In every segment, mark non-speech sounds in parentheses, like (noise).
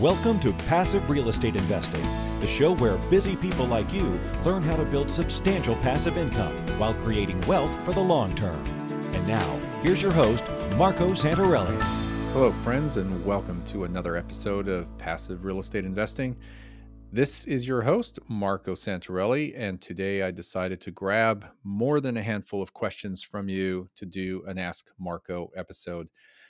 Welcome to Passive Real Estate Investing, the show where busy people like you learn how to build substantial passive income while creating wealth for the long term. And now, here's your host, Marco Santarelli. Hello, friends, and welcome to another episode of Passive Real Estate Investing. This is your host, Marco Santarelli, and today I decided to grab more than a handful of questions from you to do an Ask Marco episode.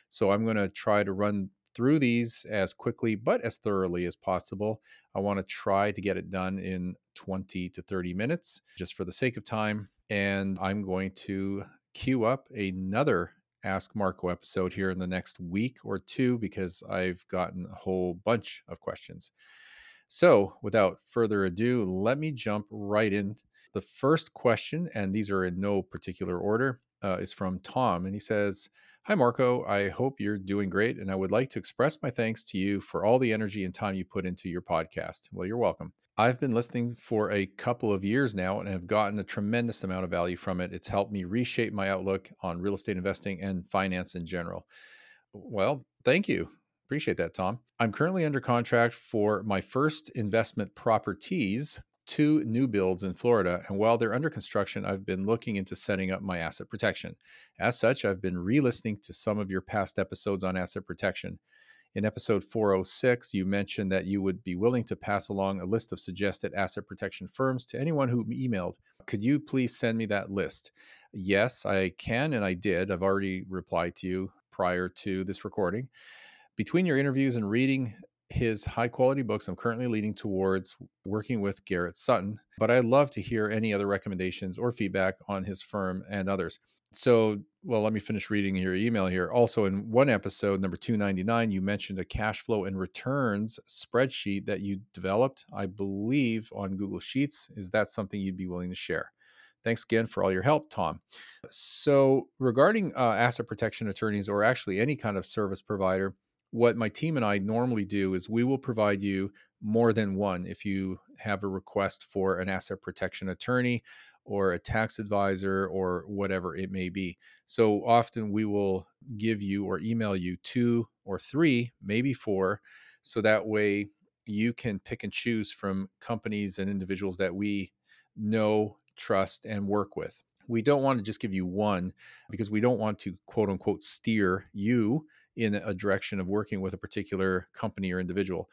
So I'm going to try to run through these as quickly but as thoroughly as possible. I want to try to get it done in 20 to 30 minutes just for the sake of time. And I'm going to queue up another Ask Marco episode here in the next week or two because I've gotten a whole bunch of questions. So, without further ado, let me jump right in. The first question, and these are in no particular order, uh, is from Tom. And he says, Hi, Marco. I hope you're doing great. And I would like to express my thanks to you for all the energy and time you put into your podcast. Well, you're welcome. I've been listening for a couple of years now and have gotten a tremendous amount of value from it. It's helped me reshape my outlook on real estate investing and finance in general. Well, thank you. Appreciate that, Tom. I'm currently under contract for my first investment properties two new builds in Florida, and while they're under construction, I've been looking into setting up my asset protection. As such, I've been re listening to some of your past episodes on asset protection. In episode 406, you mentioned that you would be willing to pass along a list of suggested asset protection firms to anyone who emailed. Could you please send me that list? Yes, I can, and I did. I've already replied to you prior to this recording. Between your interviews and reading his high quality books, I'm currently leaning towards working with Garrett Sutton, but I'd love to hear any other recommendations or feedback on his firm and others. So, well, let me finish reading your email here. Also, in one episode, number 299, you mentioned a cash flow and returns spreadsheet that you developed, I believe, on Google Sheets. Is that something you'd be willing to share? Thanks again for all your help, Tom. So, regarding uh, asset protection attorneys or actually any kind of service provider, what my team and I normally do is we will provide you more than one if you have a request for an asset protection attorney or a tax advisor or whatever it may be. So often we will give you or email you two or three, maybe four, so that way you can pick and choose from companies and individuals that we know, trust, and work with. We don't want to just give you one because we don't want to quote unquote steer you in a direction of working with a particular company or individual.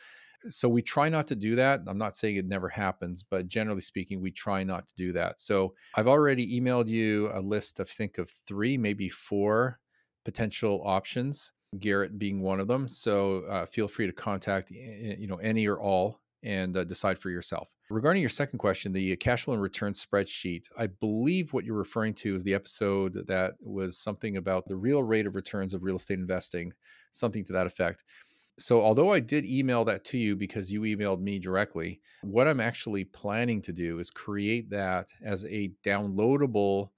So we try not to do that. I'm not saying it never happens, but generally speaking, we try not to do that. So I've already emailed you a list of think of three, maybe four potential options. Garrett being one of them. So uh, feel free to contact you know any or all and uh, decide for yourself. Regarding your second question, the cash flow and return spreadsheet, I believe what you're referring to is the episode that was something about the real rate of returns of real estate investing, something to that effect. So, although I did email that to you because you emailed me directly, what I'm actually planning to do is create that as a downloadable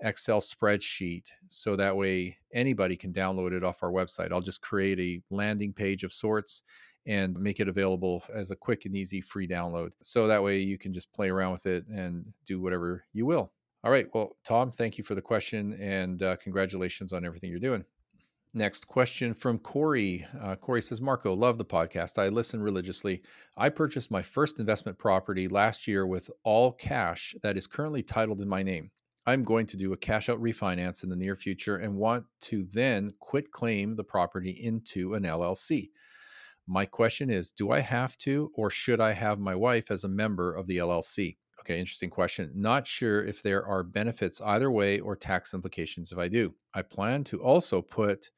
Excel spreadsheet so that way anybody can download it off our website. I'll just create a landing page of sorts and make it available as a quick and easy free download. So that way you can just play around with it and do whatever you will. All right. Well, Tom, thank you for the question and uh, congratulations on everything you're doing. Next question from Corey. Uh, Corey says, Marco, love the podcast. I listen religiously. I purchased my first investment property last year with all cash that is currently titled in my name. I'm going to do a cash out refinance in the near future and want to then quit claim the property into an LLC. My question is Do I have to, or should I have my wife as a member of the LLC? Okay, interesting question. Not sure if there are benefits either way or tax implications if I do. I plan to also put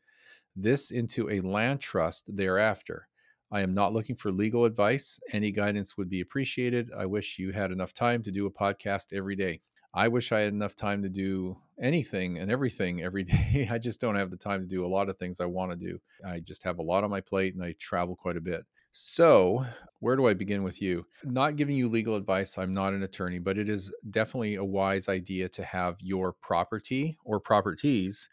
this into a land trust thereafter. I am not looking for legal advice. Any guidance would be appreciated. I wish you had enough time to do a podcast every day. I wish I had enough time to do anything and everything every (laughs) day. I just don't have the time to do a lot of things I want to do. I just have a lot on my plate and I travel quite a bit. So, where do I begin with you? Not giving you legal advice. I'm not an attorney, but it is definitely a wise idea to have your property or properties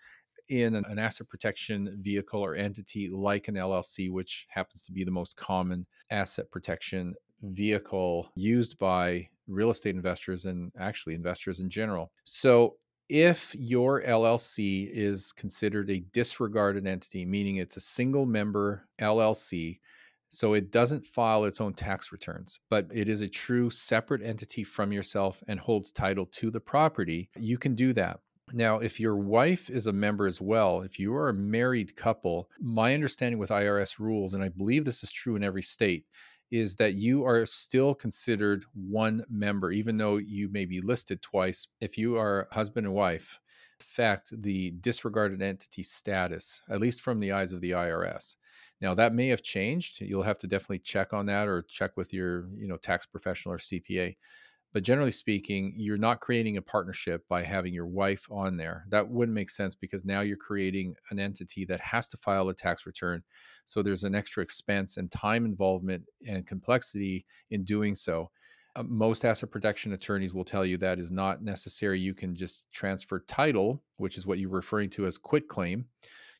in an asset protection vehicle or entity like an LLC, which happens to be the most common asset protection vehicle used by real estate investors and actually investors in general. So, if your LLC is considered a disregarded entity, meaning it's a single member LLC, So it doesn't file its own tax returns, but it is a true separate entity from yourself and holds title to the property. You can do that. Now, if your wife is a member as well, if you are a married couple, my understanding with IRS rules, and I believe this is true in every state, is that you are still considered one member, even though you may be listed twice. If you are husband and wife, affect the disregarded entity status, at least from the eyes of the IRS. Now that may have changed. You'll have to definitely check on that or check with your, you know, tax professional or CPA. But generally speaking, you're not creating a partnership by having your wife on there. That wouldn't make sense because now you're creating an entity that has to file a tax return. So there's an extra expense and time involvement and complexity in doing so. Uh, most asset protection attorneys will tell you that is not necessary. You can just transfer title, which is what you're referring to as quit claim.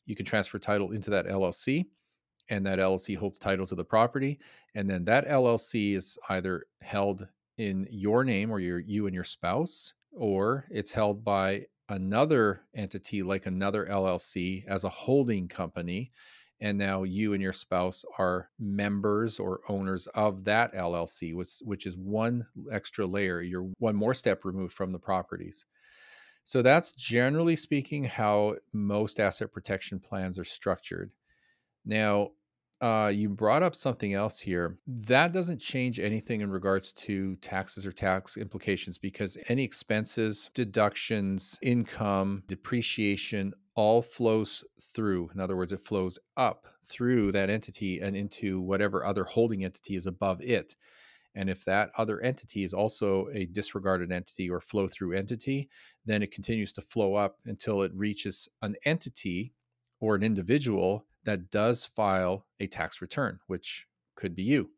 You can transfer title into that LLC, and that LLC holds title to the property. And then that LLC is either held in your name or your you and your spouse, or it's held by another entity like another LLC as a holding company and now you and your spouse are members or owners of that LLC, which, which is one extra layer. You're one more step removed from the properties. So that's generally speaking how most asset protection plans are structured. Now, uh, you brought up something else here. That doesn't change anything in regards to taxes or tax implications because any expenses, deductions, income, depreciation, all flows through. In other words, it flows up through that entity and into whatever other holding entity is above it. And if that other entity is also a disregarded entity or flow through entity, then it continues to flow up until it reaches an entity or an individual that does file a tax return, which could be you.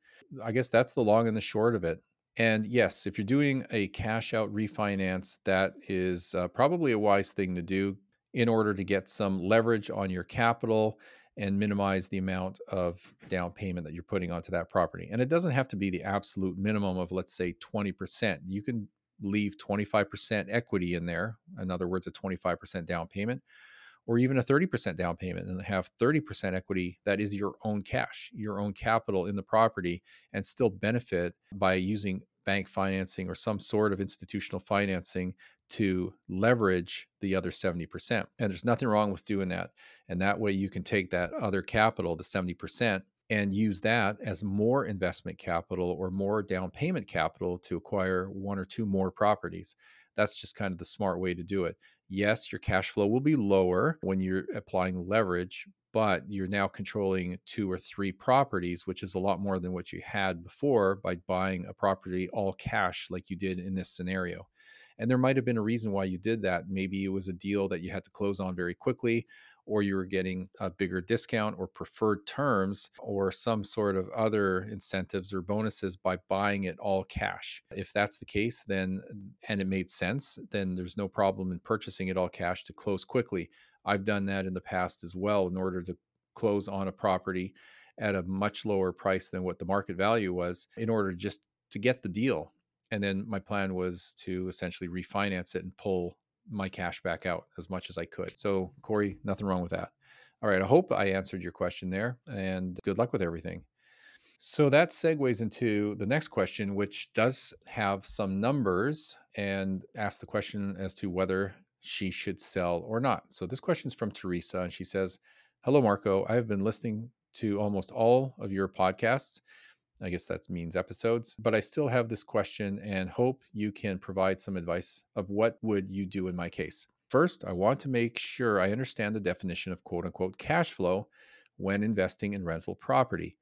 I guess that's the long and the short of it. And yes, if you're doing a cash out refinance, that is uh, probably a wise thing to do in order to get some leverage on your capital and minimize the amount of down payment that you're putting onto that property. And it doesn't have to be the absolute minimum of, let's say, 20%. You can leave 25% equity in there, in other words, a 25% down payment, or even a 30% down payment and have 30% equity that is your own cash, your own capital in the property, and still benefit by using bank financing or some sort of institutional financing to leverage the other 70%. And there's nothing wrong with doing that. And that way you can take that other capital, the 70%, and use that as more investment capital or more down payment capital to acquire one or two more properties. That's just kind of the smart way to do it. Yes, your cash flow will be lower when you're applying leverage, but you're now controlling two or three properties, which is a lot more than what you had before by buying a property all cash like you did in this scenario. And there might have been a reason why you did that. Maybe it was a deal that you had to close on very quickly, or you were getting a bigger discount or preferred terms or some sort of other incentives or bonuses by buying it all cash. If that's the case, then and it made sense, then there's no problem in purchasing it all cash to close quickly. I've done that in the past as well in order to close on a property at a much lower price than what the market value was in order just to get the deal and then my plan was to essentially refinance it and pull my cash back out as much as I could. So, Corey, nothing wrong with that. All right, I hope I answered your question there and good luck with everything. So that segues into the next question, which does have some numbers and asks the question as to whether she should sell or not. So this question is from Teresa, and she says, Hello, Marco. I have been listening to almost all of your podcasts I guess that means episodes, but I still have this question and hope you can provide some advice of what would you do in my case. First, I want to make sure I understand the definition of quote unquote cash flow when investing in rental property.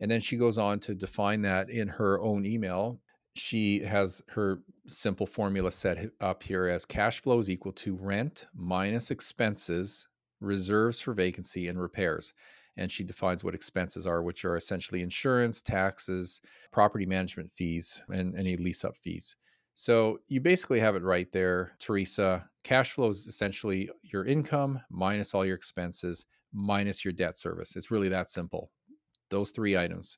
And then she goes on to define that in her own email. She has her simple formula set up here as cash flow is equal to rent minus expenses, reserves for vacancy, and repairs and she defines what expenses are, which are essentially insurance, taxes, property management fees, and any lease up fees. So you basically have it right there, Teresa. Cash flow is essentially your income minus all your expenses minus your debt service. It's really that simple. Those three items.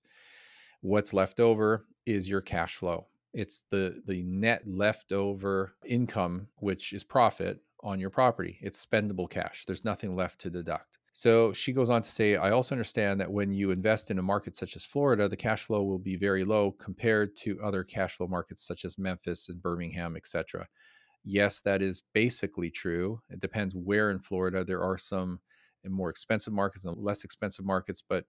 What's left over is your cash flow. It's the the net leftover income, which is profit on your property. It's spendable cash. There's nothing left to deduct. So she goes on to say, I also understand that when you invest in a market such as Florida, the cash flow will be very low compared to other cash flow markets such as Memphis and Birmingham, etc. Yes, that is basically true. It depends where in Florida. There are some more expensive markets and less expensive markets, but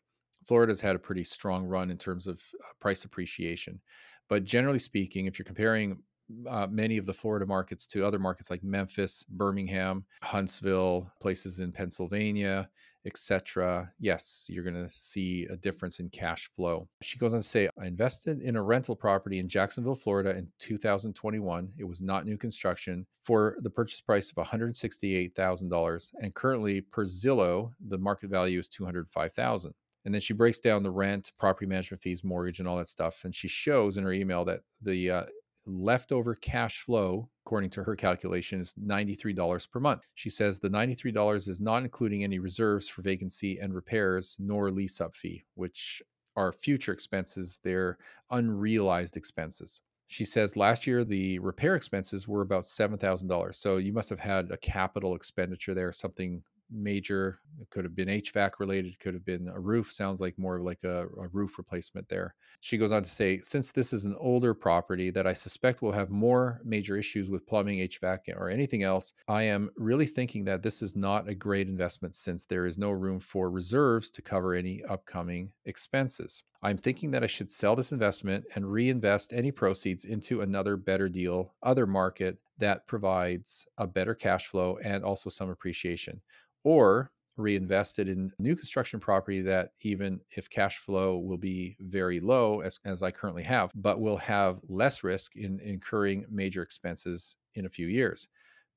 Florida's had a pretty strong run in terms of uh, price appreciation. But generally speaking, if you're comparing uh, many of the Florida markets to other markets like Memphis, Birmingham, Huntsville, places in Pennsylvania, etc. Yes, you're going to see a difference in cash flow. She goes on to say, I invested in a rental property in Jacksonville, Florida in 2021. It was not new construction for the purchase price of $168,000. And currently, per Zillow, the market value is $205,000. And then she breaks down the rent, property management fees, mortgage, and all that stuff. And she shows in her email that the uh, leftover cash flow, according to her calculation, is $93 per month. She says the $93 is not including any reserves for vacancy and repairs, nor lease up fee, which are future expenses. They're unrealized expenses. She says last year the repair expenses were about $7,000. So you must have had a capital expenditure there, something major. It could have been HVAC related, could have been a roof. Sounds like more like a, a, roof replacement there. She goes on to say, since this is an older property that I suspect will have more major issues with plumbing, HVAC, or anything else, I am really thinking that this is not a great investment since there is no room for reserves to cover any upcoming expenses. I'm thinking that I should sell this investment and reinvest any proceeds into another better deal, other market that provides a better cash flow and also some appreciation or reinvest it in new construction property that even if cash flow will be very low as, as i currently have but will have less risk in incurring major expenses in a few years.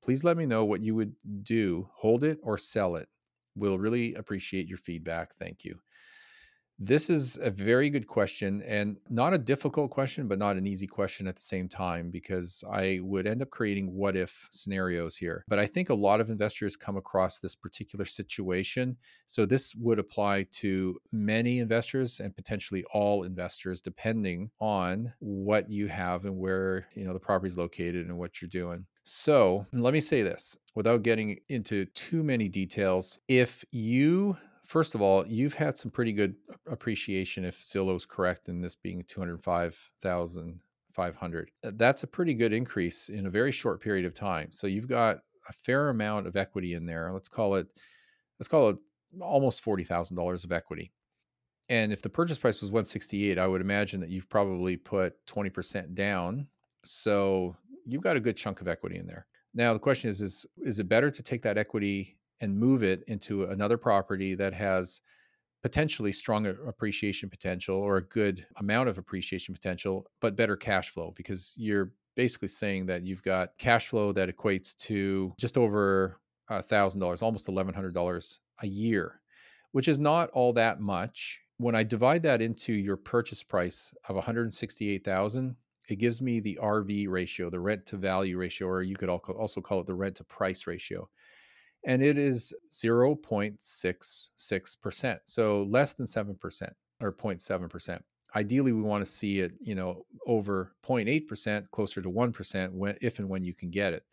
Please let me know what you would do hold it or sell it. We'll really appreciate your feedback. Thank you this is a very good question and not a difficult question, but not an easy question at the same time because I would end up creating what if scenarios here. But I think a lot of investors come across this particular situation. So this would apply to many investors and potentially all investors, depending on what you have and where you know the property is located and what you're doing. So let me say this without getting into too many details. If you first of all, you've had some pretty good appreciation if Zillow is correct in this being 205,500. Uh, that's a pretty good increase in a very short period of time. So you've got a fair amount of equity in there. Let's call it let's call it almost $40,000 of equity. And if the purchase price was 168, I would imagine that you've probably put 20% down. So you've got a good chunk of equity in there. Now the question is is is it better to take that equity and move it into another property that has potentially strong appreciation potential or a good amount of appreciation potential, but better cash flow because you're basically saying that you've got cash flow that equates to just over a thousand dollars, almost eleven hundred dollars a year, which is not all that much. When I divide that into your purchase price of one hundred sixty-eight thousand, it gives me the RV ratio, the rent to value ratio, or you could also call it the rent to price ratio and it is 0.66%. So less than 7% or 0.7%. Ideally, we want to see it, you know, over 0.8%, closer to 1% when, if and when you can get it.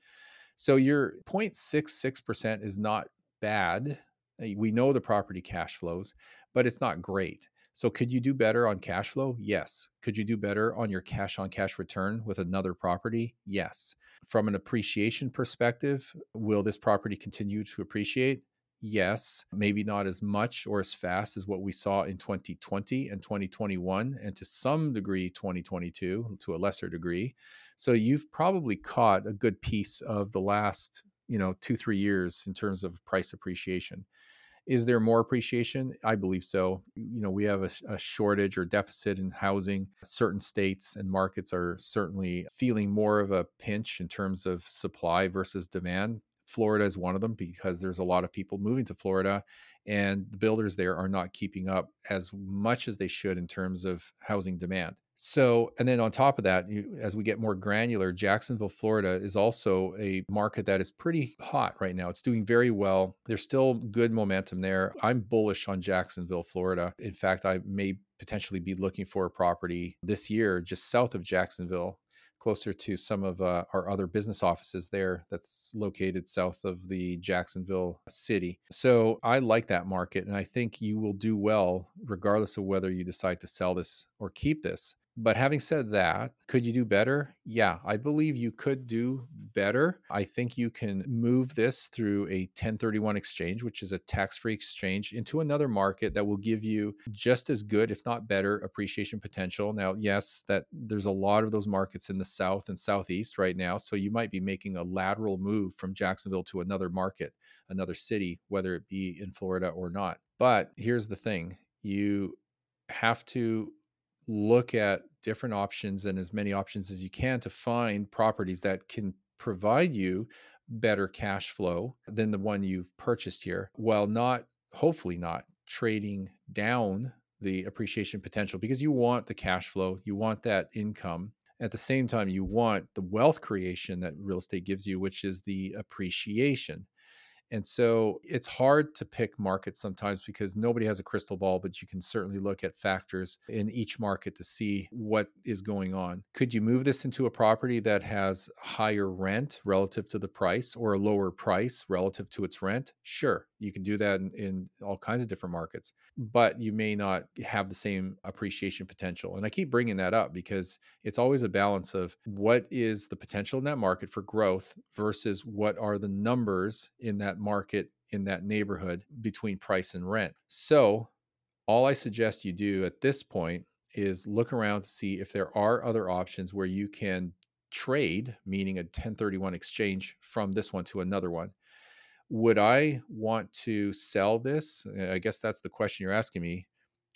So your 0.66% is not bad. Eh, we know the property cash flows, but it's not great. So could you do better on cash flow? Yes. Could you do better on your cash on cash return with another property? Yes. From an appreciation perspective, will this property continue to appreciate? Yes, maybe not as much or as fast as what we saw in 2020 and 2021, and to some degree 2022, to a lesser degree. So you've probably caught a good piece of the last, you know, two, three years in terms of price appreciation. Is there more appreciation? I believe so. You know, we have a, a, shortage or deficit in housing. Certain states and markets are certainly feeling more of a pinch in terms of supply versus demand. Florida is one of them because there's a lot of people moving to Florida and the builders there are not keeping up as much as they should in terms of housing demand. So, and then on top of that, you, as we get more granular, Jacksonville, Florida is also a market that is pretty hot right now. It's doing very well. There's still good momentum there. I'm bullish on Jacksonville, Florida. In fact, I may potentially be looking for a property this year just south of Jacksonville closer to some of uh, our other business offices there that's located south of the Jacksonville city. So I like that market and I think you will do well regardless of whether you decide to sell this or keep this. But having said that, could you do better? Yeah, I believe you could do better. I think you can move this through a 1031 exchange, which is a tax free exchange, into another market that will give you just as good, if not better, appreciation potential. Now, yes, that there's a lot of those markets in the South and Southeast right now. So you might be making a lateral move from Jacksonville to another market, another city, whether it be in Florida or not. But here's the thing you have to look at different options and as many options as you can to find properties that can provide you better cash flow than the one you've purchased here while not hopefully not trading down the appreciation potential because you want the cash flow you want that income. At the same time you want the wealth creation that real estate gives you which is the appreciation and so it's hard to pick markets sometimes because nobody has a crystal ball, but you can certainly look at factors in each market to see what is going on. Could you move this into a property that has higher rent relative to the price or a lower price relative to its rent? Sure, you can do that in, in all kinds of different markets, but you may not have the same appreciation potential. And I keep bringing that up because it's always a balance of what is the potential in that market for growth versus what are the numbers in that market in that neighborhood between price and rent. So, all I suggest you do at this point is look around to see if there are other options where you can trade, meaning a 1031 exchange from this one to another one. Would I want to sell this? I guess that's the question you're asking me.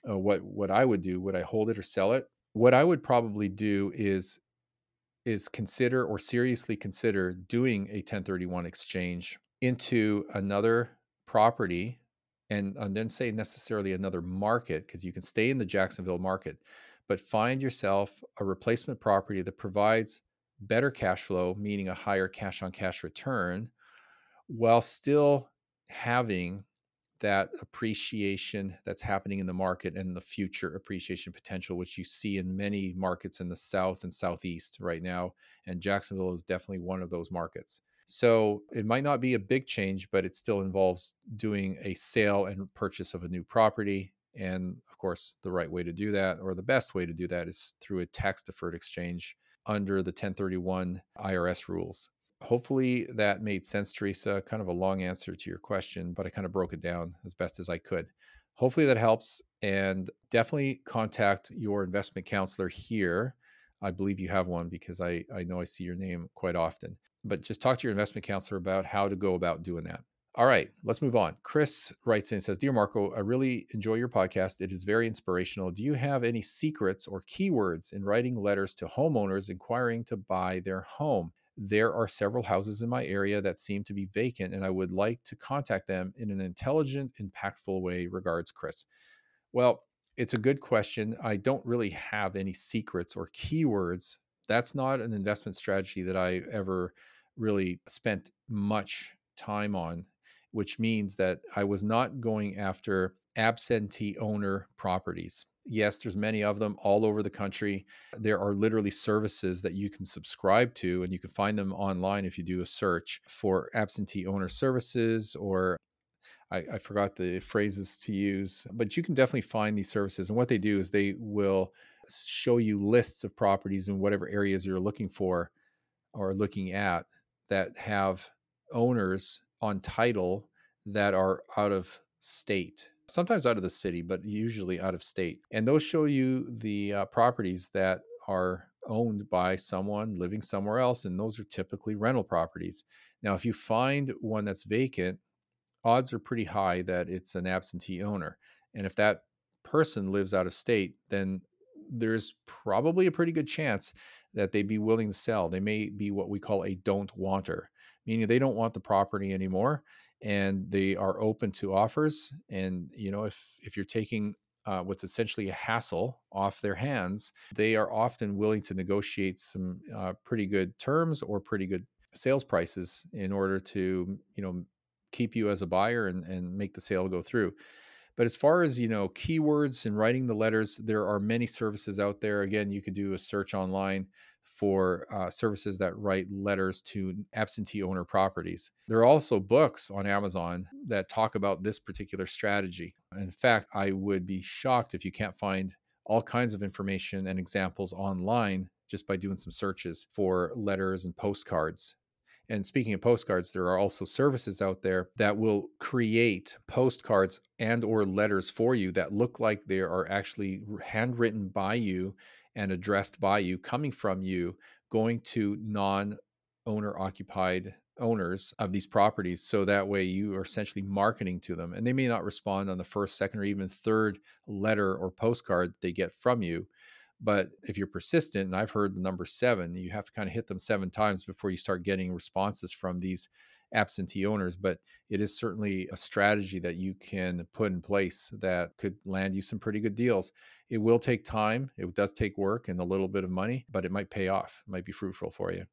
Uh, what what I would do? Would I hold it or sell it? What I would probably do is is consider or seriously consider doing a 1031 exchange into another property and, and then say necessarily another market because you can stay in the Jacksonville market, but find yourself a replacement property that provides better cash flow, meaning a higher cash on cash return, while still having that appreciation that's happening in the market and the future appreciation potential, which you see in many markets in the South and Southeast right now. And Jacksonville is definitely one of those markets. So it might not be a big change, but it still involves doing a sale and purchase of a new property. And of course, the right way to do that, or the best way to do that, is through a tax deferred exchange under the 1031 IRS rules. Hopefully that made sense, Teresa. Kind of a long answer to your question, but I kind of broke it down as best as I could. Hopefully that helps. And definitely contact your investment counselor here. I believe you have one because I, I know I see your name quite often but just talk to your investment counselor about how to go about doing that. All right, let's move on. Chris writes in says, Dear Marco, I really enjoy your podcast. It is very inspirational. Do you have any secrets or keywords in writing letters to homeowners inquiring to buy their home? There are several houses in my area that seem to be vacant, and I would like to contact them in an intelligent, impactful way. Regards, Chris. Well, it's a good question. I don't really have any secrets or keywords. That's not an investment strategy that I ever really spent much time on, which means that I was not going after absentee owner properties. Yes, there's many of them all over the country. There are literally services that you can subscribe to, and you can find them online if you do a search for absentee owner services or I, I, forgot the phrases to use, but you can definitely find these services. And what they do is they will show you lists of properties in whatever areas you're looking for or looking at that have owners on title that are out of state sometimes out of the city but usually out of state and those show you the uh, properties that are owned by someone living somewhere else and those are typically rental properties now if you find one that's vacant odds are pretty high that it's an absentee owner and if that person lives out of state then there's probably a pretty good chance that they'd be willing to sell. They may be what we call a don't wanter, meaning they don't want the property anymore and they are open to offers. And you know, if if you're taking uh, what's essentially a hassle off their hands, they are often willing to negotiate some uh, pretty good terms or pretty good sales prices in order to you know keep you as a buyer and, and make the sale go through. But as far as you know, keywords and writing the letters, there are many services out there. Again, you could do a search online for uh, services that write letters to absentee owner properties. There are also books on Amazon that talk about this particular strategy. In fact, I would be shocked if you can't find all kinds of information and examples online just by doing some searches for letters and postcards. And speaking of postcards, there are also services out there that will create postcards and or letters for you that look like they are actually handwritten by you and addressed by you, coming from you, going to non owner occupied owners of these properties. So that way you are essentially marketing to them. And they may not respond on the first, second, or even third letter or postcard they get from you. But if you're persistent, and I've heard the number seven, you have to kind of hit them seven times before you start getting responses from these absentee owners. But it is certainly a strategy that you can put in place that could land you some pretty good deals. It will take time, it does take work and a little bit of money, but it might pay off, it might be fruitful for you.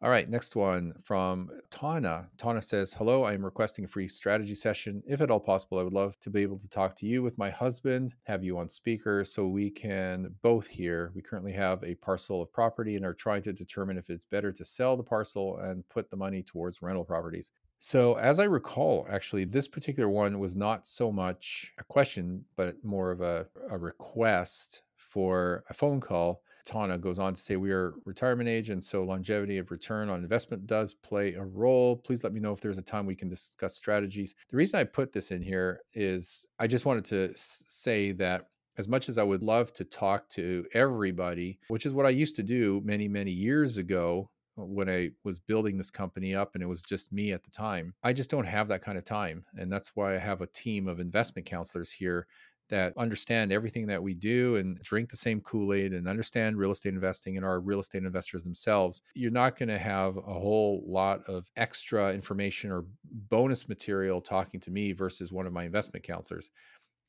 All right, next one from Tana. Tana says, Hello, I am requesting a free strategy session. If at all possible, I would love to be able to talk to you with my husband, have you on speaker so we can both hear. We currently have a parcel of property and are trying to determine if it's better to sell the parcel and put the money towards rental properties. So, as I recall, actually, this particular one was not so much a question, but more of a, a request for a phone call Tana goes on to say, We are retirement age, and so longevity of return on investment does play a role. Please let me know if there's a time we can discuss strategies. The reason I put this in here is I just wanted to say that as much as I would love to talk to everybody, which is what I used to do many, many years ago uh, when I was building this company up and it was just me at the time, I just don't have that kind of time. And that's why I have a team of investment counselors here that understand everything that we do and drink the same Kool Aid and understand real estate investing and are real estate investors themselves, you're not going to have a whole lot of extra information or bonus material talking to me versus one of my investment counselors.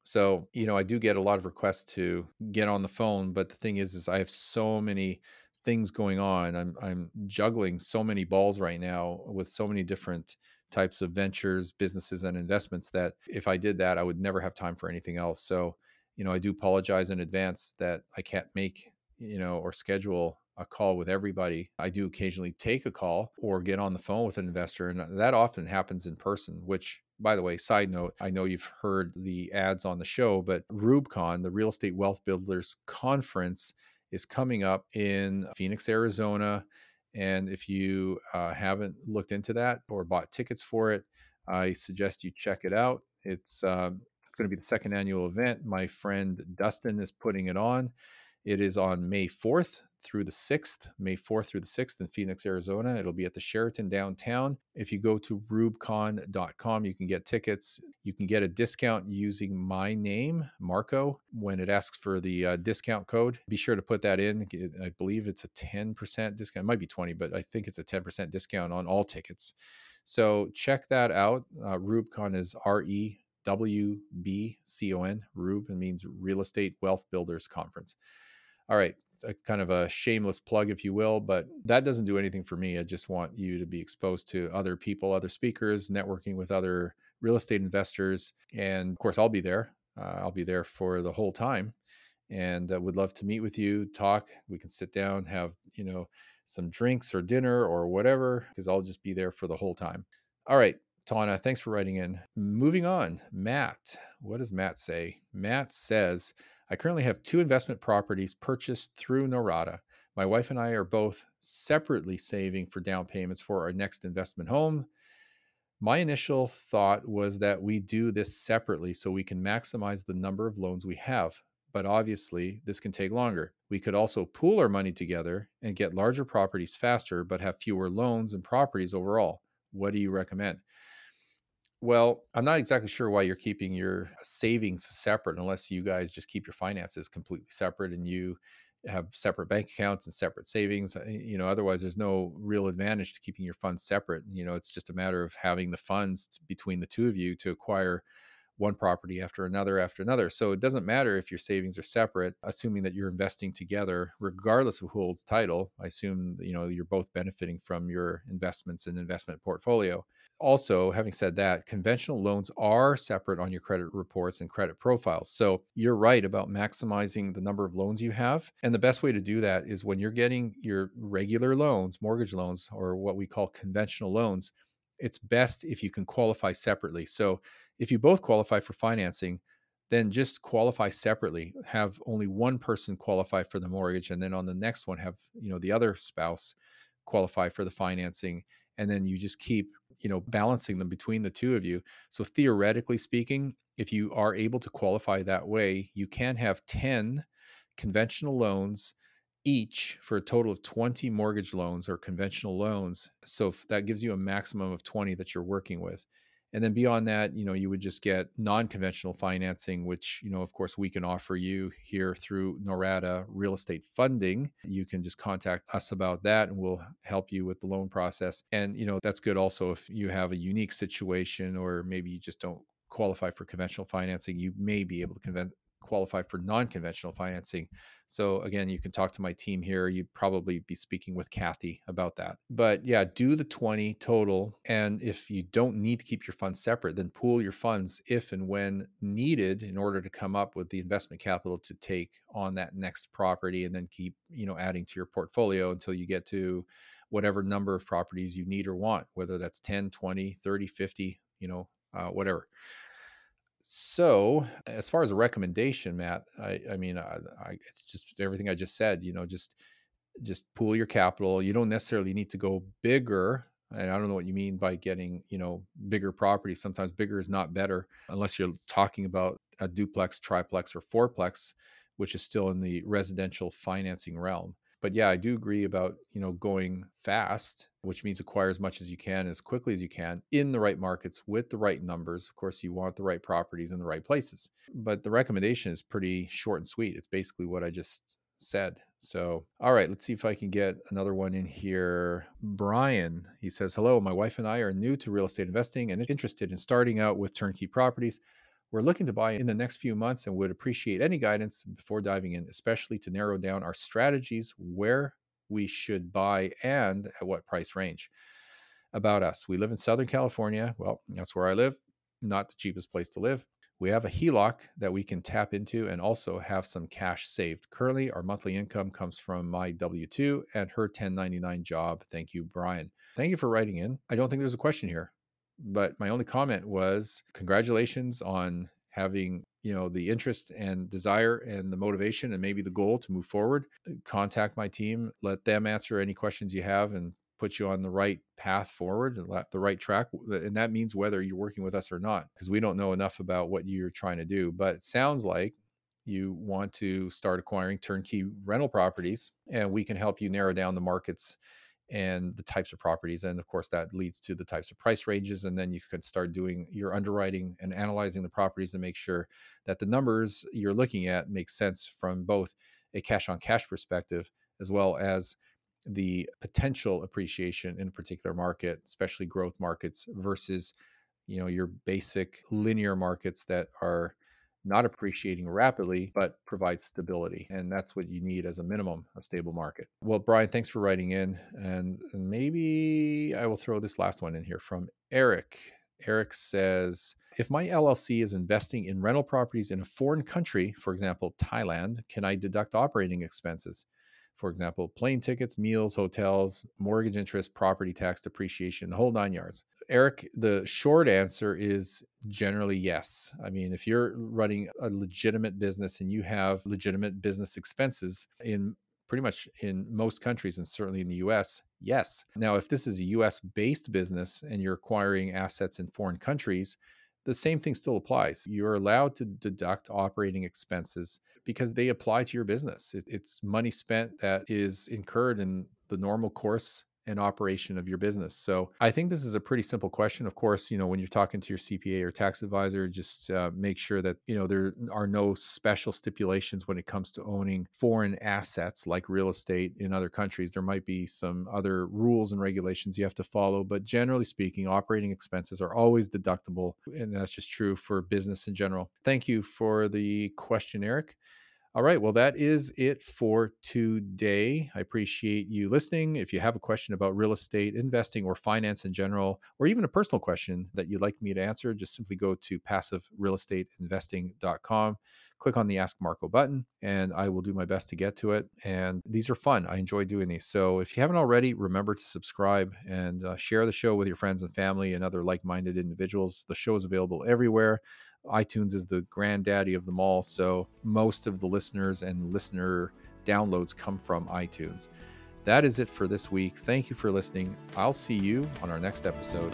So, you know, I do get a lot of requests to get on the phone, but the thing is, is I have so many things going on. I'm I'm juggling so many balls right now with so many different types of ventures, businesses, and investments that if I did that, I would never have time for anything else. So, you know, I do apologize in advance that I can't make, you know, or schedule a call with everybody. I do occasionally take a call or get on the phone with an investor, and that often happens in person, which by the way, side note, I know you've heard the ads on the show, but REWBCON, the Real Estate Wealth Builders Conference, is coming up in Phoenix, Arizona and if you uh, haven't looked into that or bought tickets for it, I suggest you check it out. It's um, it's going to be the second annual event. My friend Dustin is putting it on. It is on May 4th through the 6th, May 4th through the 6th in Phoenix, Arizona. It'll be at the Sheraton downtown. If you go to rewbcon.com, you can get tickets. You can get a discount using my name, Marco, when it asks for the uh, discount code. Be sure to put that in. I believe it's a 10% discount. It might be 20, but I think it's a 10% discount on all tickets. So check that out. Uh, REWBCON is R E W B C O N. REWB means Real Estate Wealth Builders Conference. All right, kind of a shameless plug, if you will, but that doesn't do anything for me. I just want you to be exposed to other people, other speakers, networking with other real estate investors. And of course, I'll be there. Uh, I'll be there for the whole time and uh, would love to meet with you, talk. We can sit down, have, you know, some drinks or dinner or whatever, because I'll just be there for the whole time. All right, Tana, thanks for writing in. Moving on, Matt. What does Matt say? Matt says, I currently have two investment properties purchased through Norada. My wife and I are both separately saving for down payments for our next investment home. My initial thought was that we do this separately so we can maximize the number of loans we have. But obviously, this can take longer. We could also pool our money together and get larger properties faster, but have fewer loans and properties overall. What do you recommend? Well, I'm not exactly sure why you're keeping your savings separate unless you guys just keep your finances completely separate and you have separate bank accounts and separate savings. Uh, you know, otherwise there's no real advantage to keeping your funds separate. You know, it's just a matter of having the funds between the two of you to acquire one property after another after another. So it doesn't matter if your savings are separate, assuming that you're investing together, regardless of who holds title. I assume you know you're both benefiting from your investments and investment portfolio also, having said that, conventional loans are separate on your credit reports and credit profiles. So you're right about maximizing the number of loans you have. And the best way to do that is when you're getting your regular loans, mortgage loans, or what we call conventional loans, it's best if you can qualify separately. So if you both qualify for financing, then just qualify separately have only one person qualify for the mortgage and then on the next one have you know the other spouse qualify for the financing and then you just keep you know balancing them between the two of you. So theoretically speaking if you are able to qualify that way you can have 10 conventional loans each for a total of 20 mortgage loans or conventional loans. So that gives you a maximum of 20 that you're working with and then beyond that you know you would just get non-conventional financing which you know of course we can offer you here through norada real estate funding. You can just contact us about that and we'll help you with the loan process. And you know that's good also if you have a unique situation or maybe you just don't qualify for conventional financing you may be able to conven- qualify for non-conventional financing. So again, you can talk to my team here. You'd probably be speaking with Kathy about that. But yeah, do the 20 total. And if you don't need to keep your funds separate, then pool your funds if and when needed in order to come up with the investment capital to take on that next property and then keep, you know, adding to your portfolio until you get to whatever number of properties you need or want, whether that's 10, 20, 30, 50, you know, uh, whatever. So, as far as a recommendation, Matt, I, I mean, I, I, it's just everything I just said. You know, just just pool your capital. You don't necessarily need to go bigger. And I don't know what you mean by getting, you know, bigger properties. Sometimes bigger is not better unless you're talking about a duplex, triplex, or fourplex, which is still in the residential financing realm but yeah, I do agree about, you know, going fast, which means acquire as much as you can as quickly as you can in the right markets with the right numbers. Of course, you want the right properties in the right places. But the recommendation is pretty short and sweet. It's basically what I just said. So, all right, let's see if I can get another one in here. Brian, he says, Hello, my wife and I are new to real estate investing and interested in starting out with turnkey properties. We're looking to buy in the next few months and would appreciate any guidance before diving in, especially to narrow down our strategies, where we should buy, and at what price range. About us, we live in Southern California. Well, that's where I live, not the cheapest place to live. We have a HELOC that we can tap into and also have some cash saved. Currently, our monthly income comes from my W 2 and her 1099 job. Thank you, Brian. Thank you for writing in. I don't think there's a question here but my only comment was congratulations on having you know the interest and desire and the motivation and maybe the goal to move forward uh, contact my team let them answer any questions you have and put you on the right path forward and the right track and that means whether you're working with us or not because we don't know enough about what you're trying to do but it sounds like you want to start acquiring turnkey rental properties and we can help you narrow down the markets and the types of properties. And of course, that leads to the types of price ranges. And then you can start doing your underwriting and analyzing the properties to make sure that the numbers you're looking at make sense from both a cash on cash perspective as well as the potential appreciation in a particular market, especially growth markets versus you know your basic linear markets that are not appreciating rapidly, but provides stability. And that's what you need as a minimum, a stable market. Well, Brian, thanks for writing in. And maybe I will throw this last one in here from Eric. Eric says, if my LLC is investing in rental properties in a foreign country, for example, Thailand, can I deduct operating expenses? For example, plane tickets, meals, hotels, mortgage interest, property tax, depreciation, the whole nine yards. Eric, the short answer is generally yes. I mean, if you're running a legitimate business and you have legitimate business expenses in pretty much in most countries and certainly in the US, yes. Now, if this is a US based business and you're acquiring assets in foreign countries, the same thing still applies. You're allowed to deduct operating expenses because they apply to your business. It's money spent that is incurred in the normal course and operation of your business. So I think this is a pretty simple question. Of course, you know, when you're talking to your CPA or tax advisor, just uh, make sure that, you know, there are no special stipulations when it comes to owning foreign assets like real estate in other countries. There might be some other rules and regulations you have to follow, but generally speaking, operating expenses are always deductible. And that's just true for business in general. Thank you for the question, Eric. All right. Well, that is it for today. I appreciate you listening. If you have a question about real estate investing or finance in general, or even a personal question that you'd like me to answer, just simply go to passiverealestateinvesting.com, click on the Ask Marco button, and I will do my best to get to it. And these are fun. I enjoy doing these. So if you haven't already, remember to subscribe and uh, share the show with your friends and family and other like minded individuals. The show is available everywhere iTunes is the granddaddy of them all. So most of the listeners and listener downloads come from iTunes. That is it for this week. Thank you for listening. I'll see you on our next episode.